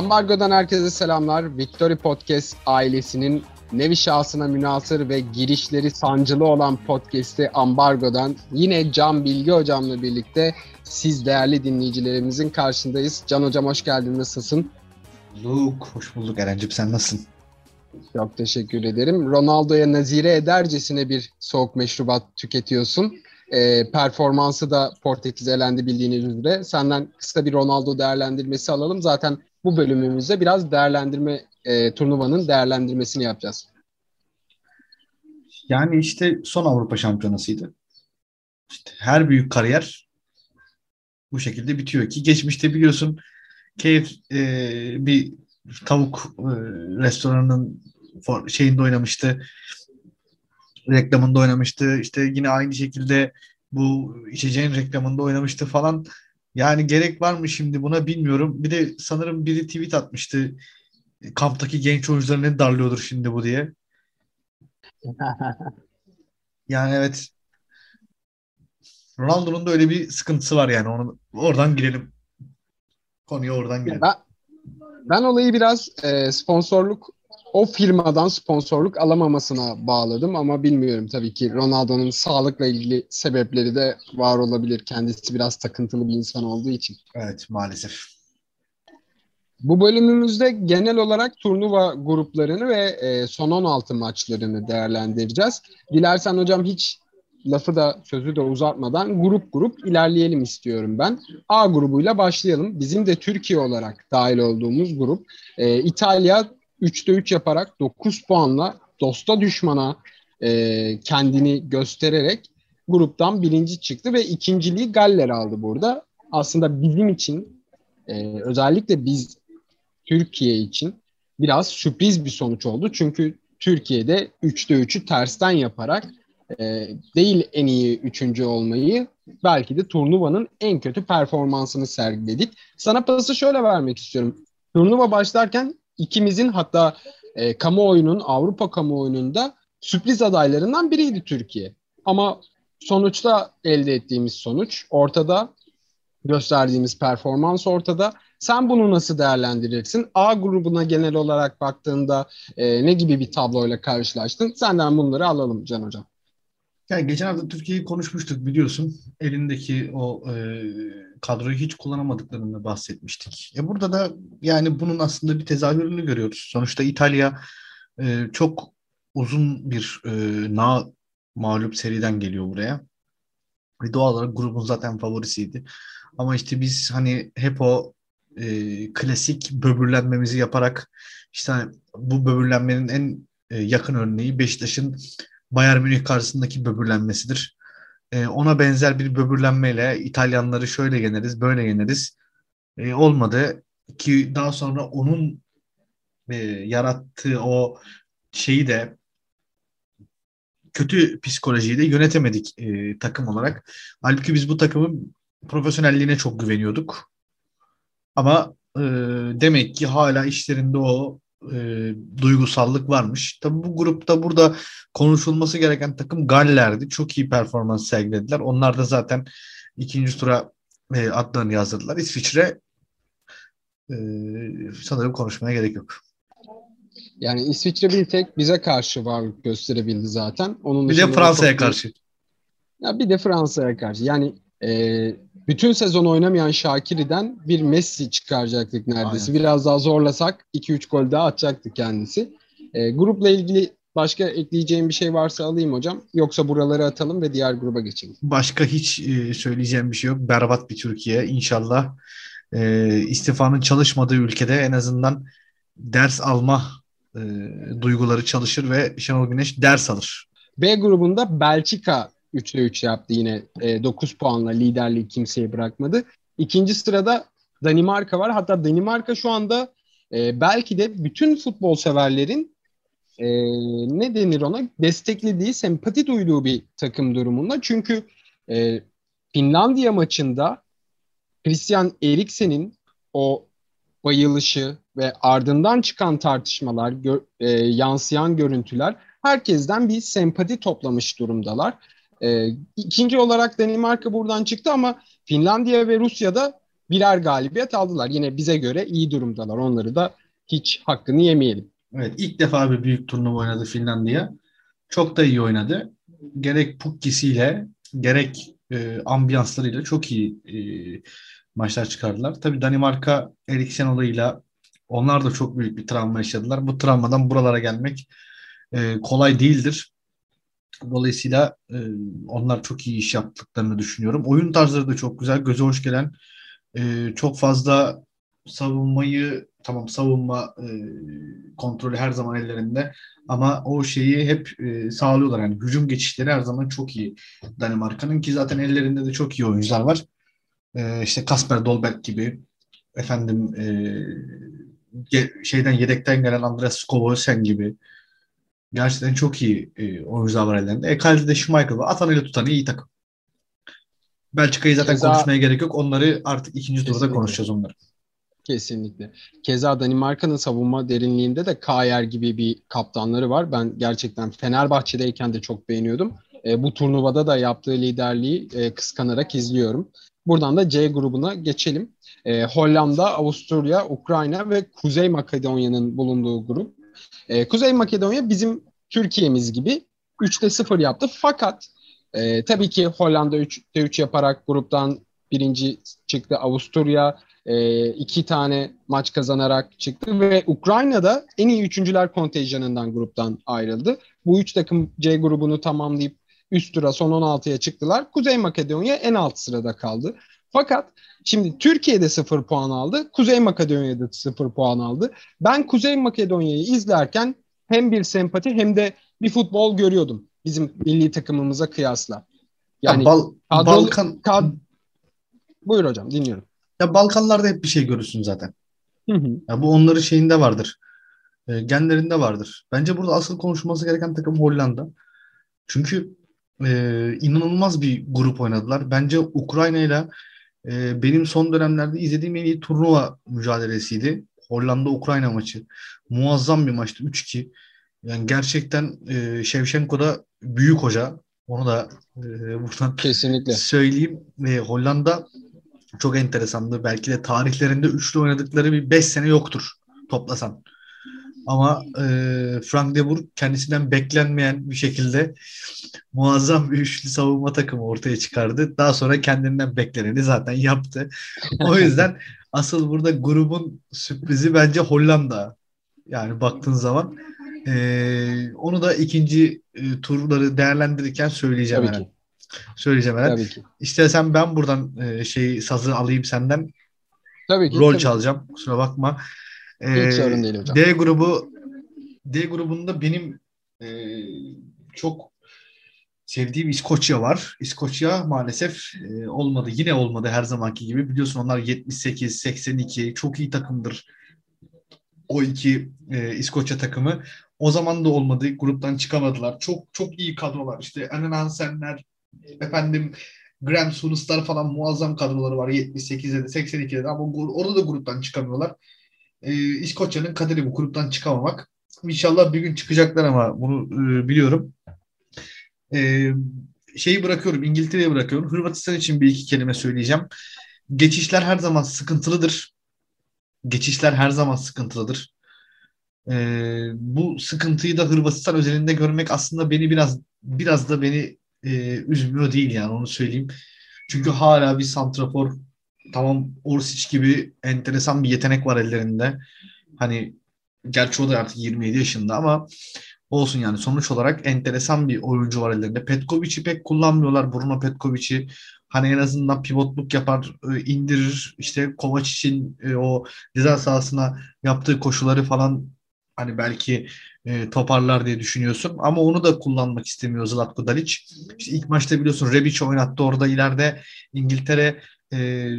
Ambargo'dan herkese selamlar. Victory Podcast ailesinin nevi şahsına münasır ve girişleri sancılı olan podcast'i Ambargo'dan yine Can Bilgi Hocam'la birlikte siz değerli dinleyicilerimizin karşındayız. Can Hocam hoş geldin. Nasılsın? Luke, hoş bulduk Eren'cim. Sen nasılsın? Çok teşekkür ederim. Ronaldo'ya nazire edercesine bir soğuk meşrubat tüketiyorsun. E, performansı da Portekiz elendi bildiğiniz üzere. Senden kısa bir Ronaldo değerlendirmesi alalım. Zaten bu bölümümüzde biraz değerlendirme e, turnuvanın değerlendirmesini yapacağız. Yani işte son Avrupa Şampiyonası'ydı. İşte her büyük kariyer bu şekilde bitiyor ki geçmişte biliyorsun keyif e, bir tavuk e, restoranının şeyinde oynamıştı. Reklamında oynamıştı. İşte yine aynı şekilde bu içeceğin reklamında oynamıştı falan. Yani gerek var mı şimdi buna bilmiyorum. Bir de sanırım biri tweet atmıştı. Kamptaki genç oyuncuları ne darlıyordur şimdi bu diye. yani evet. Ronaldo'nun da öyle bir sıkıntısı var yani. Onu oradan girelim. Konuya oradan girelim. Ben, ben olayı biraz e, sponsorluk o firmadan sponsorluk alamamasına bağladım ama bilmiyorum tabii ki Ronaldo'nun sağlıkla ilgili sebepleri de var olabilir. Kendisi biraz takıntılı bir insan olduğu için. Evet maalesef. Bu bölümümüzde genel olarak turnuva gruplarını ve e, son 16 maçlarını değerlendireceğiz. Dilersen hocam hiç lafı da sözü de uzatmadan grup grup ilerleyelim istiyorum ben. A grubuyla başlayalım. Bizim de Türkiye olarak dahil olduğumuz grup. E, İtalya 3'te 3 yaparak 9 puanla dosta düşmana e, kendini göstererek gruptan birinci çıktı ve ikinciliği Galler aldı burada. Aslında bizim için e, özellikle biz Türkiye için biraz sürpriz bir sonuç oldu. Çünkü Türkiye'de 3'te 3'ü tersten yaparak e, değil en iyi üçüncü olmayı belki de turnuvanın en kötü performansını sergiledik. Sana pası şöyle vermek istiyorum. Turnuva başlarken ikimizin hatta e, kamuoyunun Avrupa kamuoyununda sürpriz adaylarından biriydi Türkiye. Ama sonuçta elde ettiğimiz sonuç ortada, gösterdiğimiz performans ortada. Sen bunu nasıl değerlendirirsin? A grubuna genel olarak baktığında e, ne gibi bir tabloyla karşılaştın? Senden bunları alalım Can Hocam. Yani geçen hafta Türkiye'yi konuşmuştuk biliyorsun. Elindeki o e, kadroyu hiç kullanamadıklarını bahsetmiştik. E burada da yani bunun aslında bir tezahürünü görüyoruz. Sonuçta İtalya e, çok uzun bir e, na mağlup seriden geliyor buraya. Ve doğal olarak grubun zaten favorisiydi. Ama işte biz hani hep o e, klasik böbürlenmemizi yaparak işte hani bu böbürlenmenin en e, yakın örneği Beşiktaş'ın Bayern Münih karşısındaki böbürlenmesidir. E, ona benzer bir böbürlenmeyle İtalyanları şöyle yeneriz, böyle yeneriz. E, olmadı ki daha sonra onun e, yarattığı o şeyi de kötü psikolojiyi de yönetemedik e, takım olarak. Halbuki biz bu takımın profesyonelliğine çok güveniyorduk. Ama e, demek ki hala işlerinde o e, duygusallık varmış. Tabi bu grupta burada konuşulması gereken takım Galler'di. Çok iyi performans sergilediler. Onlar da zaten ikinci tura e, adlarını yazdırdılar. İsviçre e, sanırım konuşmaya gerek yok. Yani İsviçre bir tek bize karşı varlık gösterebildi zaten. Onun bir de Fransa'ya karşı. Ya bir de Fransa'ya karşı. Yani e, bütün sezon oynamayan Şakir'iden bir Messi çıkaracaktık neredeyse. Aynen. Biraz daha zorlasak 2-3 gol daha atacaktı kendisi. E, grupla ilgili başka ekleyeceğim bir şey varsa alayım hocam. Yoksa buraları atalım ve diğer gruba geçelim. Başka hiç e, söyleyeceğim bir şey yok. Berbat bir Türkiye. İnşallah e, istifanın çalışmadığı ülkede en azından ders alma e, duyguları çalışır ve Şenol Güneş ders alır. B grubunda Belçika 3'te 3 yaptı yine e, 9 puanla liderliği kimseye bırakmadı. İkinci sırada Danimarka var. Hatta Danimarka şu anda e, belki de bütün futbol severlerin e, ne denir ona desteklediği, sempati duyduğu bir takım durumunda. Çünkü e, Finlandiya maçında Christian Eriksen'in o bayılışı ve ardından çıkan tartışmalar, gö- e, yansıyan görüntüler herkesten bir sempati toplamış durumdalar. E, ikinci olarak Danimarka buradan çıktı ama Finlandiya ve Rusya'da birer galibiyet aldılar. Yine bize göre iyi durumdalar. Onları da hiç hakkını yemeyelim. Evet ilk defa bir büyük turnuva oynadı Finlandiya. Çok da iyi oynadı. Gerek Pukkisi'yle gerek e, ambiyanslarıyla çok iyi e, maçlar çıkardılar. Tabii Danimarka Eriksen olayıyla onlar da çok büyük bir travma yaşadılar. Bu travmadan buralara gelmek e, kolay değildir. Dolayısıyla e, onlar çok iyi iş yaptıklarını düşünüyorum. Oyun tarzları da çok güzel, göze hoş gelen. E, çok fazla savunmayı tamam savunma e, kontrolü her zaman ellerinde ama o şeyi hep e, sağlıyorlar. Yani hücum geçişleri her zaman çok iyi Danimarka'nın ki zaten ellerinde de çok iyi oyuncular var. E, işte Kasper Dolberg gibi efendim e, şeyden yedekten gelen Andreas Skovosen gibi gerçekten çok iyi e, oyuncular var ellerinde. E kalede de Schmeichel var. Atan ile tutan iyi takım. Belçika'yı zaten Keza, konuşmaya gerek yok. Onları artık ikinci turda konuşacağız onları. Kesinlikle. Keza Danimarka'nın savunma derinliğinde de Kayer gibi bir kaptanları var. Ben gerçekten Fenerbahçe'deyken de çok beğeniyordum. E, bu turnuvada da yaptığı liderliği e, kıskanarak izliyorum. Buradan da C grubuna geçelim. E, Hollanda, Avusturya, Ukrayna ve Kuzey Makedonya'nın bulunduğu grup. E, Kuzey Makedonya bizim Türkiye'miz gibi 3'te 0 yaptı. Fakat e, tabii ki Hollanda 3'te 3 yaparak gruptan birinci çıktı. Avusturya e, iki tane maç kazanarak çıktı ve Ukrayna'da en iyi üçüncüler kontenjanından gruptan ayrıldı. Bu üç takım C grubunu tamamlayıp üst tura son 16'ya çıktılar. Kuzey Makedonya en alt sırada kaldı. Fakat şimdi Türkiye'de 0 puan aldı. Kuzey Makedonya'da 0 puan aldı. Ben Kuzey Makedonya'yı izlerken hem bir sempati hem de bir futbol görüyordum bizim milli takımımıza kıyasla. Yani ya Bal kadro, Balkan kad... Buyur hocam dinliyorum. Ya Balkanlarda hep bir şey görürsün zaten. Hı hı. Ya bu onların şeyinde vardır. E, genlerinde vardır. Bence burada asıl konuşulması gereken takım Hollanda. Çünkü e, inanılmaz bir grup oynadılar. Bence Ukrayna ile e, benim son dönemlerde izlediğim en iyi turnuva mücadelesiydi. Hollanda-Ukrayna maçı. Muazzam bir maçtı. 3-2. Yani gerçekten e, Şevşenko da büyük hoca. Onu da e, buradan Kesinlikle. söyleyeyim. E, Hollanda çok enteresandı. Belki de tarihlerinde üçlü oynadıkları bir 5 sene yoktur toplasan. Ama e, Frank de Boer kendisinden beklenmeyen bir şekilde muazzam bir üçlü savunma takımı ortaya çıkardı. Daha sonra kendinden bekleneni zaten yaptı. O yüzden asıl burada grubun sürprizi bence Hollanda. Yani baktığın zaman e, onu da ikinci e, turları değerlendirirken söyleyeceğim. Tabii ki. Söyleyeceğim herhalde. Tabii ki. İstersen ben buradan e, şey sazı alayım senden. Tabii ki. Rol tabii. çalacağım. Kusura bakma. Ee, Hiç sorun değil hocam. D grubu D grubunda benim e, çok sevdiğim İskoçya var. İskoçya maalesef e, olmadı. Yine olmadı her zamanki gibi. Biliyorsun onlar 78, 82 çok iyi takımdır. O iki e, İskoçya takımı. O zaman da olmadı. Gruptan çıkamadılar. Çok çok iyi kadrolar. İşte Anan Hansenler, efendim Graham Souness'lar falan muazzam kadroları var 78'de de 82'de de ama orada da gruptan çıkamıyorlar. Ee, İskoçya'nın kaderi bu gruptan çıkamamak. İnşallah bir gün çıkacaklar ama bunu e, biliyorum. Ee, şeyi bırakıyorum, İngiltere'ye bırakıyorum. Hırvatistan için bir iki kelime söyleyeceğim. Geçişler her zaman sıkıntılıdır. Geçişler her zaman sıkıntılıdır. Ee, bu sıkıntıyı da Hırvatistan özelinde görmek aslında beni biraz biraz da beni e, üzmüyor değil yani onu söyleyeyim. Çünkü hala bir santrafor tamam Orsic gibi enteresan bir yetenek var ellerinde. Hani gerçi o da artık 27 yaşında ama olsun yani sonuç olarak enteresan bir oyuncu var ellerinde. Petkovic'i pek kullanmıyorlar. Bruno Petkovic'i hani en azından pivotluk yapar, e, indirir. İşte Kovac için e, o ceza sahasına yaptığı koşuları falan hani belki e, toparlar diye düşünüyorsun. Ama onu da kullanmak istemiyor Zlatko Dalic. İşte ilk maçta biliyorsun Rebic oynattı orada ileride İngiltere e,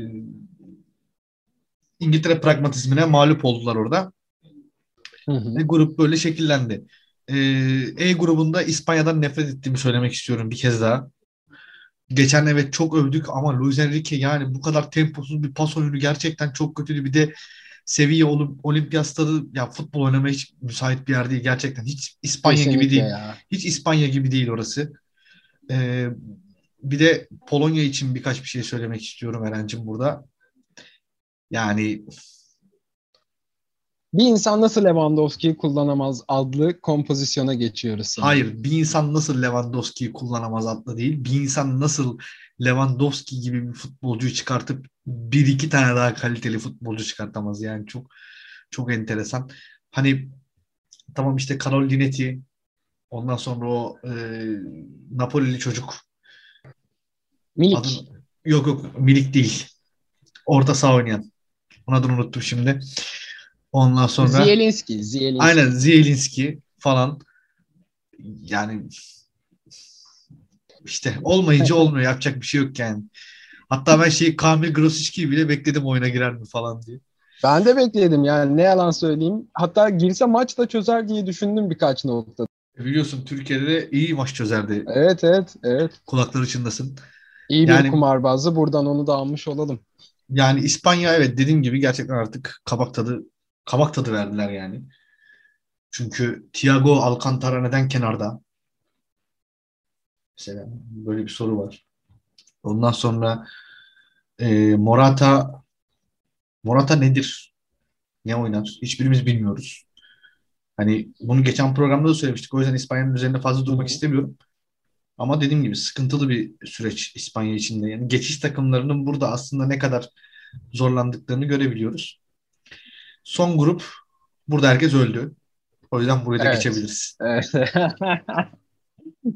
İngiltere pragmatizmine mağlup oldular orada. Hı hı. Ve grup böyle şekillendi. E, e grubunda İspanya'dan nefret ettiğimi söylemek istiyorum bir kez daha. Geçen evet çok övdük ama Luis Enrique yani bu kadar temposuz bir pas oyunu gerçekten çok kötüydü. Bir de seviye olup olimpiyat stadı ya futbol oynamaya hiç müsait bir yer değil gerçekten. Hiç İspanya Kesinlikle gibi değil. Ya. Hiç İspanya gibi değil orası. Ee, bir de Polonya için birkaç bir şey söylemek istiyorum Eren'cim burada. Yani bir insan nasıl Lewandowski'yi kullanamaz adlı kompozisyona geçiyoruz. Sanırım. Hayır, bir insan nasıl Lewandowski'yi kullanamaz adlı değil. Bir insan nasıl Lewandowski gibi bir futbolcuyu çıkartıp bir iki tane daha kaliteli futbolcu çıkartamaz. Yani çok çok enteresan. Hani tamam işte Karol Linetti ondan sonra o e, Napolili çocuk Milik. Adını, yok yok Milik değil. Orta saha oynayan. Onun adını unuttum şimdi. Ondan sonra Zielinski, Zielinski. Aynen Zielinski falan. Yani işte olmayınca olmuyor. Yapacak bir şey yok yani. Hatta ben şey Kamil Grosicki'yi bile bekledim oyuna girer mi falan diye. Ben de bekledim yani ne yalan söyleyeyim. Hatta girse maç da çözer diye düşündüm birkaç noktada. E, biliyorsun Türkiye'de de iyi maç çözerdi. Evet evet evet. Kulakları çınlasın. İyi yani, bir kumarbazı buradan onu da almış olalım. Yani İspanya evet dediğim gibi gerçekten artık kabak tadı kabak tadı verdiler yani. Çünkü Thiago Alcantara neden kenarda? Mesela böyle bir soru var. Ondan sonra e, Morata Morata nedir? Ne oynar? Hiçbirimiz bilmiyoruz. Hani bunu geçen programda da söylemiştik. O yüzden İspanya'nın üzerinde fazla durmak istemiyorum. Ama dediğim gibi sıkıntılı bir süreç İspanya içinde. Yani geçiş takımlarının burada aslında ne kadar zorlandıklarını görebiliyoruz. Son grup burada herkes öldü. O yüzden buraya da evet. geçebiliriz. Evet.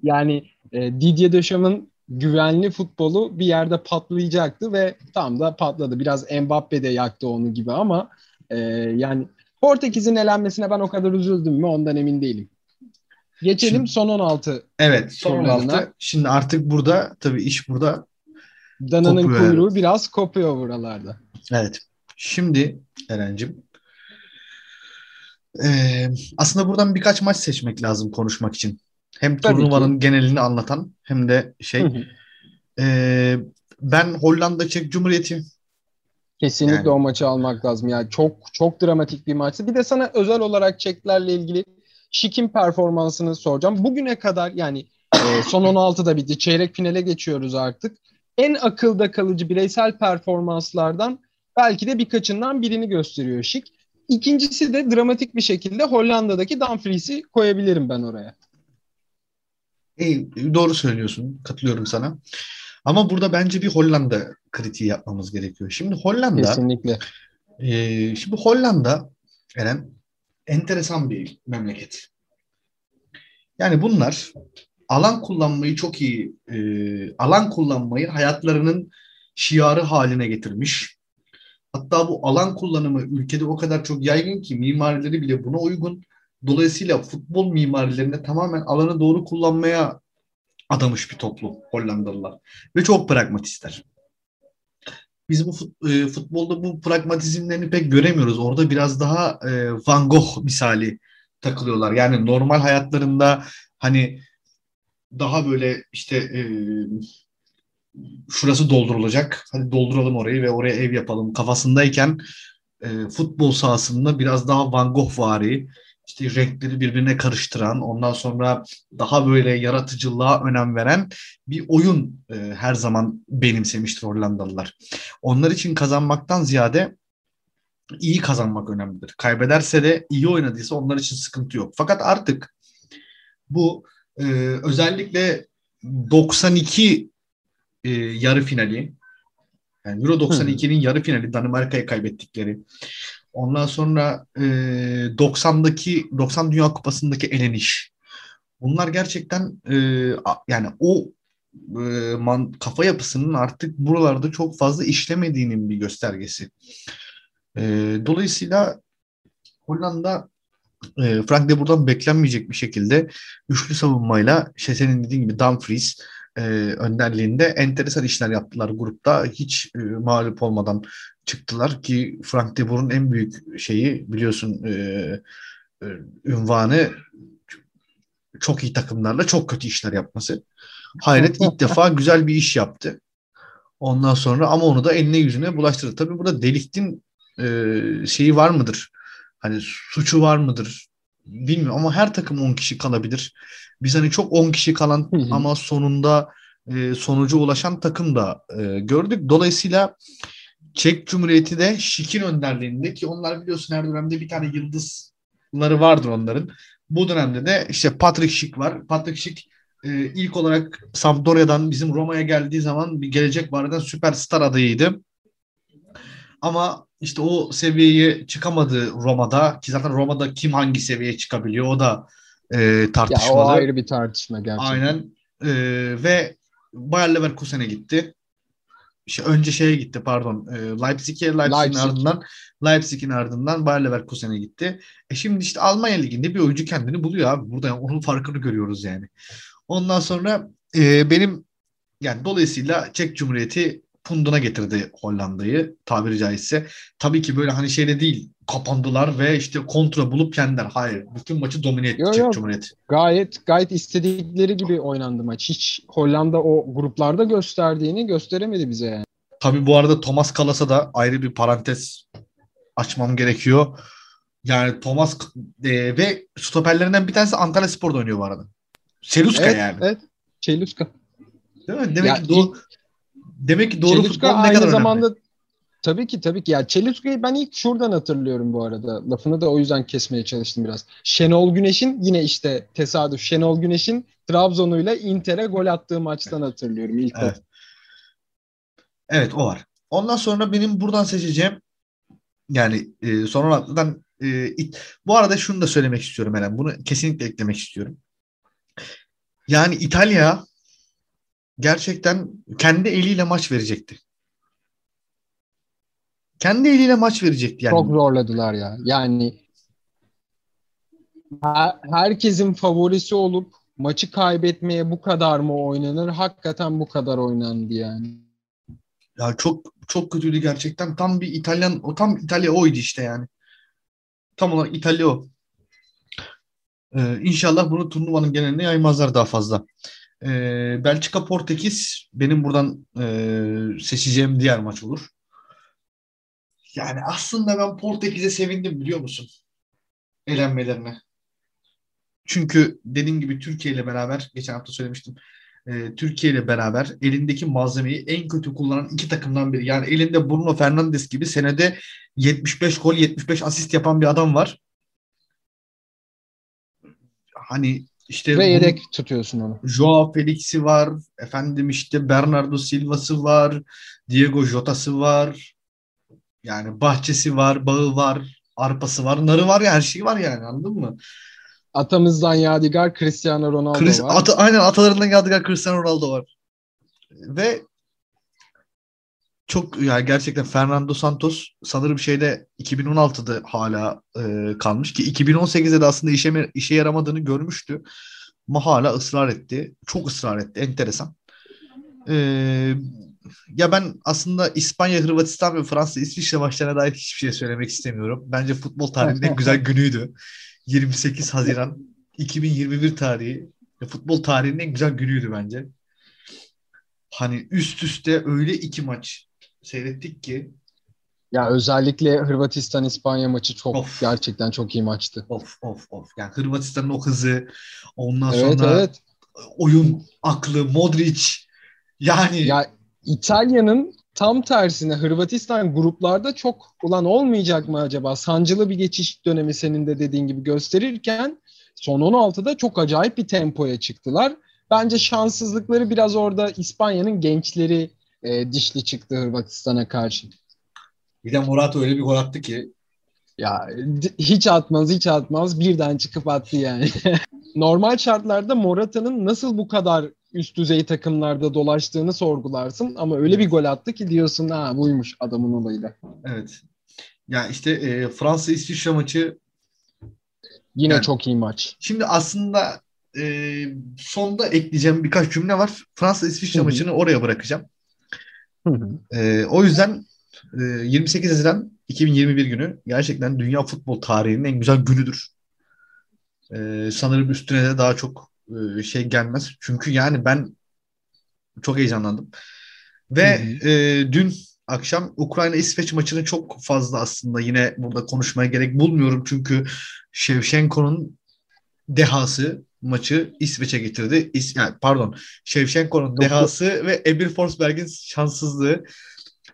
yani e, Didier Dechamps'ın güvenli futbolu bir yerde patlayacaktı ve tam da patladı. Biraz Mbappe de yaktı onu gibi ama e, yani Portekiz'in elenmesine ben o kadar üzüldüm mü ondan emin değilim. Geçelim Şimdi, son 16. Evet son 16. Şimdi artık burada tabii iş burada Dana'nın kopuyor kuyruğu evet. biraz kopuyor buralarda. Evet. Şimdi Eren'cim e, aslında buradan birkaç maç seçmek lazım konuşmak için. Hem Tabii turnuvanın ki. genelini anlatan hem de şey. E, ben Hollanda Çek Cumhuriyeti Kesinlikle yani. o maçı almak lazım. Yani çok çok dramatik bir maçtı. Bir de sana özel olarak Çeklerle ilgili Şik'in performansını soracağım. Bugüne kadar yani e, son 16'da bitti. Çeyrek finale geçiyoruz artık. En akılda kalıcı bireysel performanslardan belki de birkaçından birini gösteriyor Şik. İkincisi de dramatik bir şekilde Hollanda'daki Dumfries'i koyabilirim ben oraya. İyi, doğru söylüyorsun. Katılıyorum sana. Ama burada bence bir Hollanda kritiği yapmamız gerekiyor. Şimdi Hollanda Kesinlikle. E, şimdi Hollanda Eren enteresan bir memleket. Yani bunlar alan kullanmayı çok iyi e, alan kullanmayı hayatlarının şiarı haline getirmiş. Hatta bu alan kullanımı ülkede o kadar çok yaygın ki mimarileri bile buna uygun. Dolayısıyla futbol mimarilerinde tamamen alanı doğru kullanmaya adamış bir toplum Hollandalılar. Ve çok pragmatistler. Biz bu e, futbolda bu pragmatizmlerini pek göremiyoruz. Orada biraz daha e, Van Gogh misali takılıyorlar. Yani normal hayatlarında hani daha böyle işte e, şurası doldurulacak. Hadi dolduralım orayı ve oraya ev yapalım kafasındayken e, futbol sahasında biraz daha Van Gogh vari işte renkleri birbirine karıştıran, ondan sonra daha böyle yaratıcılığa önem veren bir oyun e, her zaman benimsemiştir Hollandalılar. Onlar için kazanmaktan ziyade iyi kazanmak önemlidir. Kaybederse de iyi oynadıysa onlar için sıkıntı yok. Fakat artık bu e, özellikle 92 e, yarı finali yani Euro 92'nin yarı finali Danimarka'ya kaybettikleri Ondan sonra e, 90'daki 90 Dünya Kupası'ndaki eleniş. Bunlar gerçekten e, yani o e, man, kafa yapısının artık buralarda çok fazla işlemediğinin bir göstergesi. E, dolayısıyla Hollanda e, Frank de buradan beklenmeyecek bir şekilde üçlü savunmayla işte senin dediğin gibi Dumfries e, önderliğinde enteresan işler yaptılar grupta. Hiç e, mağlup olmadan çıktılar ki Frank de Boer'un en büyük şeyi biliyorsun e, e, ünvanı çok iyi takımlarla çok kötü işler yapması. Hayret ilk defa güzel bir iş yaptı. Ondan sonra ama onu da eline yüzüne bulaştırdı. Tabii burada Delik'tin e, şeyi var mıdır? Hani suçu var mıdır? Bilmiyorum ama her takım 10 kişi kalabilir. Biz hani çok 10 kişi kalan ama sonunda e, sonuca ulaşan takım da e, gördük. Dolayısıyla Çek Cumhuriyeti de Şik'in önderliğinde ki onlar biliyorsun her dönemde bir tane yıldızları vardır onların. Bu dönemde de işte Patrick Schick var. Patrick Schick e, ilk olarak Sampdoria'dan bizim Roma'ya geldiği zaman bir gelecek vardan süperstar adayıydı. Ama işte o seviyeye çıkamadı Roma'da ki zaten Roma'da kim hangi seviyeye çıkabiliyor o da e, tartışmalı. Ya o ayrı bir tartışma gerçekten. Aynen e, ve Bayer Leverkusen'e gitti. İşte önce şeye gitti pardon e, Leipzig'e Leipzig'in Leipzig. ardından Leipzig'in ardından Bayer Leverkusen'e gitti. E şimdi işte Almanya Ligi'nde bir oyuncu kendini buluyor abi. Burada yani onun farkını görüyoruz yani. Ondan sonra e, benim yani dolayısıyla Çek Cumhuriyeti punduna getirdi Hollanda'yı tabiri caizse. Tabii ki böyle hani şeyde değil kapandılar ve işte kontra bulup yendiler. Hayır. Bütün maçı domine etti Çek Cumhuriyeti. Gayet gayet istedikleri gibi oynandı maç. Hiç Hollanda o gruplarda gösterdiğini gösteremedi bize yani. Tabii bu arada Thomas Kalas'a da ayrı bir parantez açmam gerekiyor. Yani Thomas e, ve stoperlerinden bir tanesi Antalya Spor'da oynuyor bu arada. Seluska evet, yani. Evet. Seluska. Değil mi? Demek ya, ki doğru, demek ki doğru futbol ne kadar zamanda önemli. Tabii ki tabii ki. Ya Çeliska'yı ben ilk şuradan hatırlıyorum bu arada. Lafını da o yüzden kesmeye çalıştım biraz. Şenol Güneş'in yine işte tesadüf Şenol Güneş'in Trabzon'uyla Inter'e gol attığı maçtan hatırlıyorum ilk evet. Evet o var. Ondan sonra benim buradan seçeceğim yani e, sonradan e, it, bu arada şunu da söylemek istiyorum Eren. Bunu kesinlikle eklemek istiyorum. Yani İtalya gerçekten kendi eliyle maç verecekti. Kendi eliyle maç verecekti yani. Çok zorladılar ya. Yani herkesin favorisi olup maçı kaybetmeye bu kadar mı oynanır? Hakikaten bu kadar oynandı yani. Ya çok çok kötüydü gerçekten. Tam bir İtalyan, o tam İtalya oydu işte yani. Tam olarak İtalya o. Ee, inşallah bunu turnuvanın geneline yaymazlar daha fazla. Ee, Belçika Portekiz benim buradan e, seçeceğim diğer maç olur. Yani aslında ben Portekiz'e sevindim biliyor musun? Elenmelerine. Çünkü dediğim gibi Türkiye ile beraber geçen hafta söylemiştim. E, Türkiye ile beraber elindeki malzemeyi en kötü kullanan iki takımdan biri. Yani elinde Bruno Fernandes gibi senede 75 gol 75 asist yapan bir adam var. Hani işte ve yedek bu, tutuyorsun onu. Joao Felix'i var. Efendim işte Bernardo Silva'sı var. Diego Jota'sı var. Yani bahçesi var, bağı var, arpası var, narı var ya her şey var yani anladın mı? Atamızdan Yadigar Cristiano Ronaldo Chris, var. Ata, aynen atalarından Yadigar Cristiano Ronaldo var. Ve çok yani gerçekten Fernando Santos sanırım şeyde 2016'da hala e, kalmış ki 2018'de de aslında işe işe yaramadığını görmüştü. Ama hala ısrar etti. Çok ısrar etti. Enteresan. E, ya ben aslında İspanya, Hırvatistan ve Fransa, İsviçre maçlarına dair hiçbir şey söylemek istemiyorum. Bence futbol tarihinin en güzel günüydü. 28 Haziran 2021 tarihi. Futbol tarihinin en güzel günüydü bence. Hani üst üste öyle iki maç seyrettik ki. Ya özellikle Hırvatistan İspanya maçı çok of. gerçekten çok iyi maçtı. Of of of. Yani Hırvatistan'ın o hızı ondan evet, sonra evet. oyun aklı Modric yani ya İtalya'nın tam tersine Hırvatistan gruplarda çok ulan olmayacak mı acaba? Sancılı bir geçiş dönemi senin de dediğin gibi gösterirken son 16'da çok acayip bir tempoya çıktılar. Bence şanssızlıkları biraz orada İspanya'nın gençleri e, dişli çıktı Hırvatistan'a karşı. Bir de Murat öyle bir gol attı ki. Ya hiç atmaz hiç atmaz birden çıkıp attı yani. Normal şartlarda Morata'nın nasıl bu kadar üst düzey takımlarda dolaştığını sorgularsın ama öyle bir gol attı ki diyorsun ha buymuş adamın olayı da. Evet. Ya işte e, Fransa İsviçre maçı yine yani, çok iyi maç. Şimdi aslında e, sonda ekleyeceğim birkaç cümle var. Fransa İsviçre maçını oraya bırakacağım. E, o yüzden e, 28 Haziran 2021 günü gerçekten dünya futbol tarihinin en güzel günüdür. E, sanırım üstüne de daha çok e, şey gelmez. Çünkü yani ben çok heyecanlandım. Ve e, dün akşam Ukrayna-İsveç maçını çok fazla aslında yine burada konuşmaya gerek bulmuyorum. Çünkü Şevşenko'nun dehası maçı İsveç'e getirdi. İs, yani pardon Şevşenko'nun dehası ve Emil Forsberg'in şanssızlığı.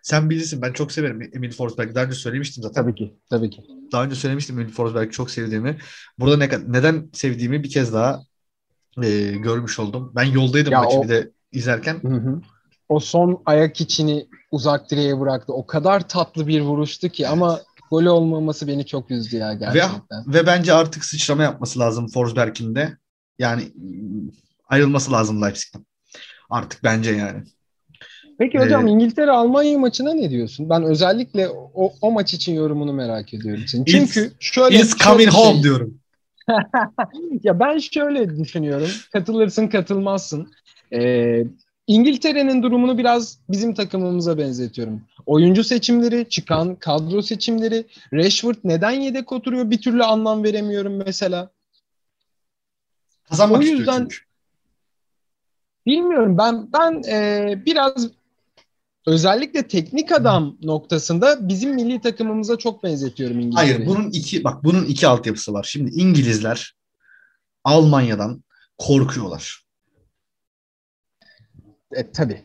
Sen bilirsin ben çok severim Emil Forsberg. Daha önce söylemiştim zaten. Tabii ki. Tabii ki. Daha önce söylemiştim Emil Forsberg'i çok sevdiğimi. Burada ne, neden sevdiğimi bir kez daha e, görmüş oldum. Ben yoldaydım ya maçı o... bir de izlerken. Hı hı. O son ayak içini uzak direğe bıraktı. O kadar tatlı bir vuruştu ki ama golü olmaması beni çok üzdü ya gerçekten. Ve, ve bence artık sıçrama yapması lazım Forsberg'in de. Yani ayrılması lazım Leipzig'ten. Artık bence yani. Peki hocam ee, İngiltere-Almanya maçına ne diyorsun? Ben özellikle o, o maç için yorumunu merak ediyorum senin. Çünkü şöyle It's coming şöyle home şey... diyorum. ya ben şöyle düşünüyorum. Katılırsın katılmazsın. Ee, İngiltere'nin durumunu biraz bizim takımımıza benzetiyorum. Oyuncu seçimleri, çıkan kadro seçimleri, Rashford neden yedek oturuyor bir türlü anlam veremiyorum mesela. Kazanmak o yüzden bilmiyorum ben ben e, biraz özellikle teknik adam noktasında bizim milli takımımıza çok benzetiyorum İngiltere'yi. Hayır bunun iki bak bunun iki altyapısı var. Şimdi İngilizler Almanya'dan korkuyorlar. E, tabii.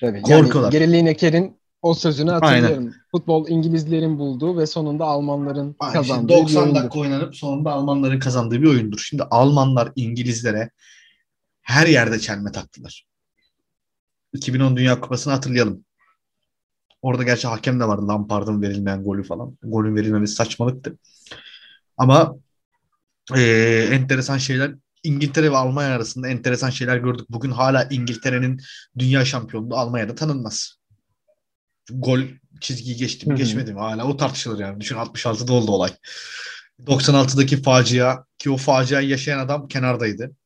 tabii. Korkuyorlar. Yani Geri Lineker'in o sözünü hatırlıyorum. Aynen. Futbol İngilizlerin bulduğu ve sonunda Almanların Aynen. kazandığı 90 dakika oynanıp sonunda Almanların kazandığı bir oyundur. Şimdi Almanlar İngilizlere her yerde çelme taktılar. 2010 Dünya Kupası'nı hatırlayalım. Orada gerçi hakem de vardı. Lampard'ın verilmeyen golü falan. Golün verilmemesi saçmalıktı. Ama e, enteresan şeyler İngiltere ve Almanya arasında enteresan şeyler gördük. Bugün hala İngiltere'nin dünya şampiyonluğu Almanya'da tanınmaz. Gol çizgiyi geçti mi geçmedi mi hala o tartışılır yani. Düşün 66'da oldu olay. 96'daki facia ki o faciayı yaşayan adam kenardaydı.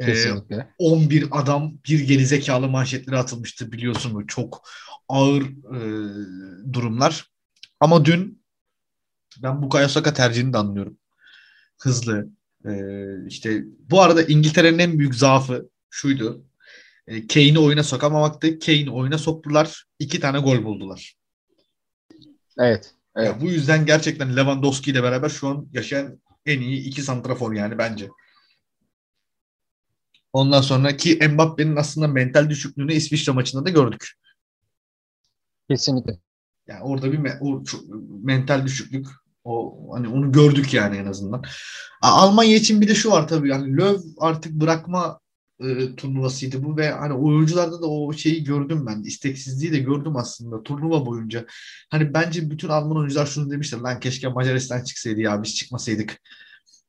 Kesinlikle. Ee, 11 adam bir gerizekalı manşetleri atılmıştı biliyorsun? Çok ağır e, durumlar. Ama dün ben bu Kayasaka tercihini de anlıyorum. Hızlı. E, işte bu arada İngiltere'nin en büyük zaafı şuydu. E, Kane'i oyuna sokamamaktı. Kane'i oyuna soktular. iki tane gol buldular. Evet. evet. Yani bu yüzden gerçekten Lewandowski ile beraber şu an yaşayan en iyi iki santrafor yani bence. Ondan sonra ki Mbappe'nin aslında mental düşüklüğünü İsviçre maçında da gördük. Kesinlikle. Yani orada bir me- o, çok, mental düşüklük o hani onu gördük yani en azından. Almanya için bir de şu var tabii yani Löw artık bırakma e, turnuvasıydı bu ve hani oyuncularda da o şeyi gördüm ben. isteksizliği de gördüm aslında turnuva boyunca. Hani bence bütün Alman oyuncular şunu demişler lan keşke Macaristan çıksaydı ya biz çıkmasaydık.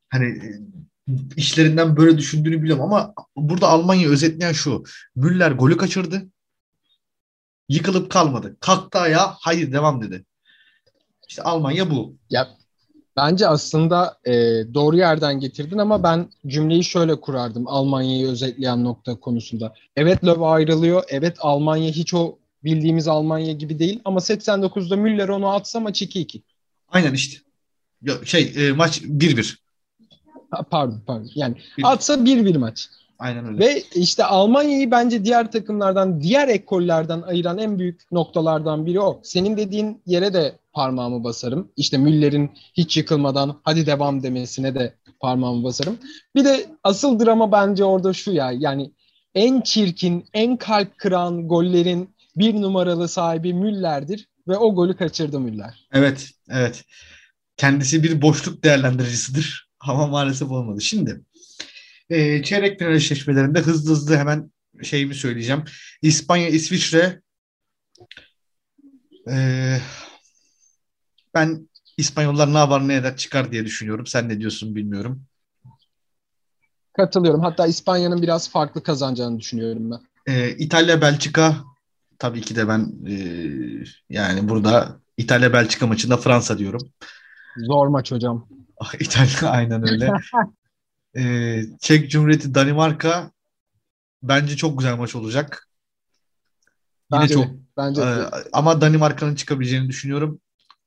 Hani e, işlerinden böyle düşündüğünü biliyorum ama burada Almanya özetleyen şu. Müller golü kaçırdı. Yıkılıp kalmadı. Kalktı ayağa hayır devam dedi. İşte Almanya bu. Ya bence aslında e, doğru yerden getirdin ama ben cümleyi şöyle kurardım Almanya'yı özetleyen nokta konusunda. Evet Löw ayrılıyor. Evet Almanya hiç o bildiğimiz Almanya gibi değil ama 89'da Müller onu atsa maç 2-2. Aynen işte. Şey e, maç 1-1. Pardon pardon. Yani bir. atsa 1-1 maç. Aynen öyle. Ve işte Almanya'yı bence diğer takımlardan, diğer ekollerden ayıran en büyük noktalardan biri o. Senin dediğin yere de parmağımı basarım. İşte Müller'in hiç yıkılmadan hadi devam demesine de parmağımı basarım. Bir de asıl drama bence orada şu ya. Yani en çirkin, en kalp kıran gollerin bir numaralı sahibi Müller'dir ve o golü kaçırdı Müller. Evet, evet. Kendisi bir boşluk değerlendiricisidir ama maalesef olmadı. Şimdi e, çeyrek final eşleşmelerinde hızlı hızlı hemen şeyimi söyleyeceğim. İspanya, İsviçre e, ben İspanyollar ne yapar ne eder çıkar diye düşünüyorum. Sen ne diyorsun bilmiyorum. Katılıyorum. Hatta İspanya'nın biraz farklı kazanacağını düşünüyorum ben. E, İtalya, Belçika tabii ki de ben e, yani burada İtalya, Belçika maçında Fransa diyorum. Zor maç hocam. İtalya aynen öyle. Ee, Çek Cumhuriyeti Danimarka bence çok güzel maç olacak. Yine bence çok bence e, ama Danimarka'nın çıkabileceğini düşünüyorum.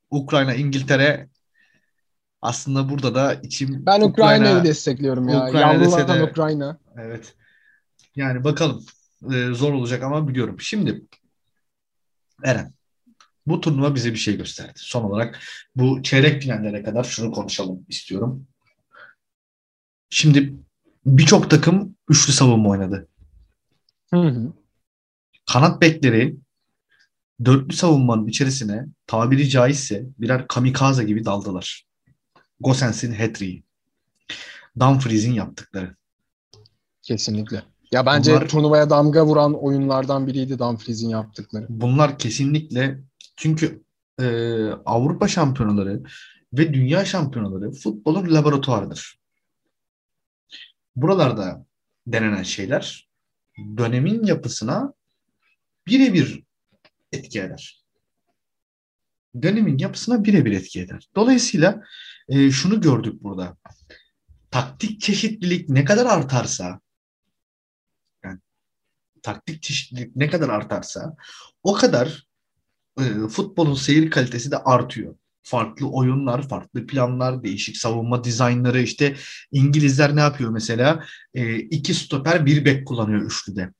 Ukrayna, İngiltere aslında burada da içim Ben Ukrayna'yı Ukrayna, destekliyorum ya. Ukrayna Yavrulardan de, Ukrayna. Evet. Yani bakalım. Ee, zor olacak ama biliyorum. Şimdi Eren bu turnuva bize bir şey gösterdi. Son olarak bu çeyrek finallere kadar şunu konuşalım istiyorum. Şimdi birçok takım üçlü savunma oynadı. Hı hı. Kanat bekleri dörtlü savunmanın içerisine tabiri caizse birer kamikaze gibi daldılar. Gosens'in hat-trick'i. Dumfries'in yaptıkları. Kesinlikle. Ya bence bunlar, turnuvaya damga vuran oyunlardan biriydi Dumfries'in yaptıkları. Bunlar kesinlikle çünkü e, Avrupa şampiyonaları ve dünya şampiyonaları futbolun laboratuvarıdır. Buralarda denenen şeyler dönemin yapısına birebir etki eder. Dönemin yapısına birebir etki eder. Dolayısıyla e, şunu gördük burada. Taktik çeşitlilik ne kadar artarsa yani taktik çeşitlilik ne kadar artarsa o kadar e, futbolun seyir kalitesi de artıyor farklı oyunlar, farklı planlar, değişik savunma dizaynları. İşte İngilizler ne yapıyor mesela? E, iki stoper, bir bek kullanıyor üçlüde.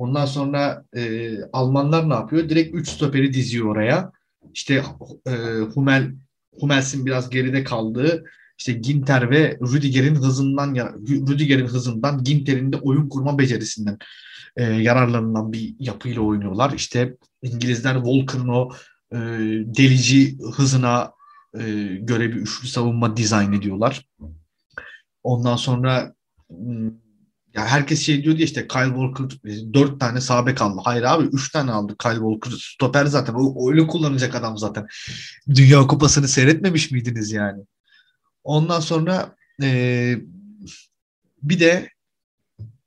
Ondan sonra e, Almanlar ne yapıyor? Direkt üç stoperi diziyor oraya. İşte e, Hummel, Hummels'in biraz geride kaldığı işte Ginter ve Rüdiger'in hızından Rüdiger'in hızından Ginter'in de oyun kurma becerisinden e, yararlanılan bir yapıyla oynuyorlar. İşte İngilizler Walker'ın o e, delici hızına e, göre bir üçlü savunma dizayn ediyorlar. Ondan sonra hmm, ya herkes şey diyor diye işte Kyle Walker dört tane sabek aldı. Hayır abi üç tane aldı Kyle Walker. Stoper zaten. O, öyle kullanacak adam zaten. Dünya Kupası'nı seyretmemiş miydiniz yani? Ondan sonra e, bir de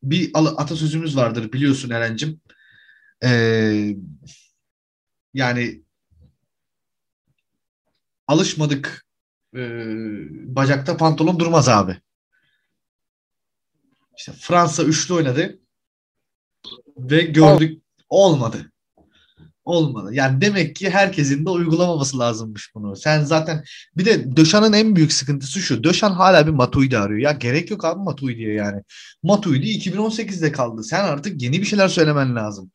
bir atasözümüz vardır biliyorsun Eren'cim. E, yani alışmadık e, bacakta pantolon durmaz abi. İşte Fransa üçlü oynadı ve gördük olmadı. Olmadı. Yani demek ki herkesin de uygulamaması lazımmış bunu. Sen zaten bir de Döşan'ın en büyük sıkıntısı şu. Döşan hala bir Matuidi arıyor. Ya gerek yok abi Matuidi'ye yani. Matuidi 2018'de kaldı. Sen artık yeni bir şeyler söylemen lazım.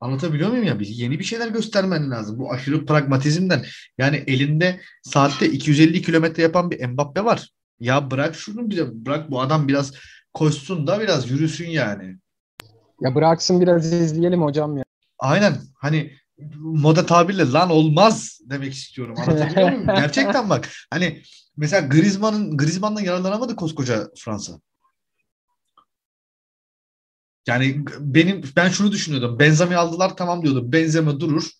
Anlatabiliyor muyum ya? Bir, yeni bir şeyler göstermen lazım. Bu aşırı pragmatizmden. Yani elinde saatte 250 kilometre yapan bir Mbappe var. Ya bırak şunu bize bırak bu adam biraz koşsun da biraz yürüsün yani. Ya bıraksın biraz izleyelim hocam ya. Aynen. Hani moda tabirle lan olmaz demek istiyorum. Anlatabiliyor muyum? Gerçekten bak. Hani mesela Griezmann'ın Griezmann'dan yararlanamadı koskoca Fransa. Yani benim ben şunu düşünüyordum. Benzemi aldılar tamam diyordum. Benzema durur,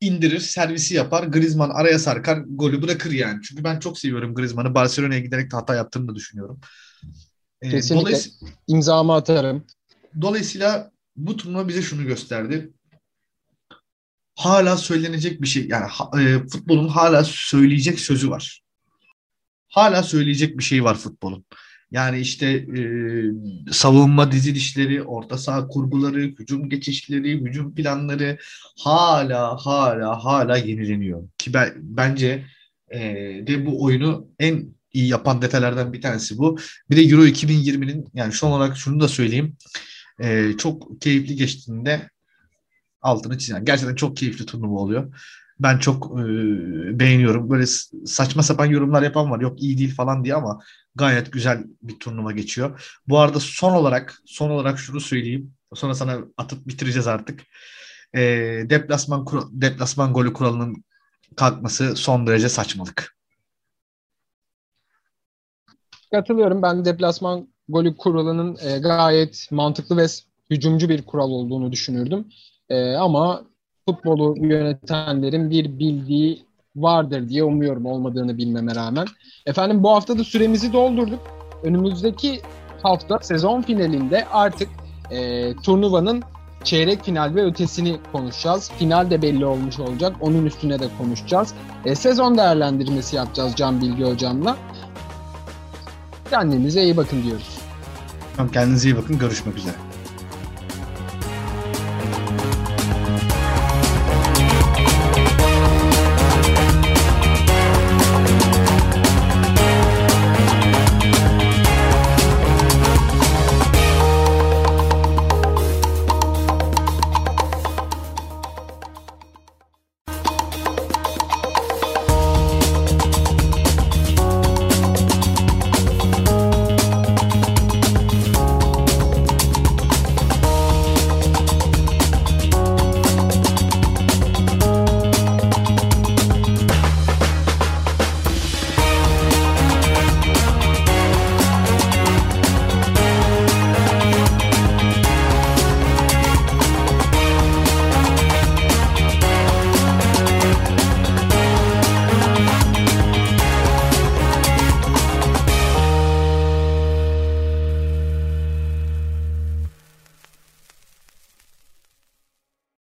indirir, servisi yapar. Griezmann araya sarkar, golü bırakır yani. Çünkü ben çok seviyorum Griezmann'ı. Barcelona'ya giderek de hata yaptığını da düşünüyorum. Ee, Kesinlikle. Dolayısıyla, imzamı atarım. Dolayısıyla bu turnuva bize şunu gösterdi. Hala söylenecek bir şey yani e, futbolun hala söyleyecek sözü var. Hala söyleyecek bir şey var futbolun. Yani işte e, savunma dizilişleri, orta saha kurguları, hücum geçişleri, hücum planları hala hala hala yenileniyor. Ki ben, bence e, de bu oyunu en iyi yapan detaylardan bir tanesi bu. Bir de Euro 2020'nin yani son olarak şunu da söyleyeyim. E, çok keyifli geçtiğinde altını çizen. Gerçekten çok keyifli turnuva oluyor. Ben çok e, beğeniyorum. Böyle saçma sapan yorumlar yapan var. Yok iyi değil falan diye ama gayet güzel bir turnuva geçiyor. Bu arada son olarak son olarak şunu söyleyeyim. Sonra sana atıp bitireceğiz artık. E, deplasman deplasman golü kuralının kalkması son derece saçmalık. Katılıyorum. Ben deplasman golü kuralının e, gayet mantıklı ve hücumcu bir kural olduğunu düşünürdüm. E, ama futbolu yönetenlerin bir bildiği vardır diye umuyorum olmadığını bilmeme rağmen. Efendim bu hafta da süremizi doldurduk. Önümüzdeki hafta sezon finalinde artık e, turnuvanın çeyrek final ve ötesini konuşacağız. Final de belli olmuş olacak. Onun üstüne de konuşacağız. E, sezon değerlendirmesi yapacağız Can Bilgi hocamla. Kendinize iyi bakın diyoruz. Kendinize iyi bakın. Görüşmek üzere.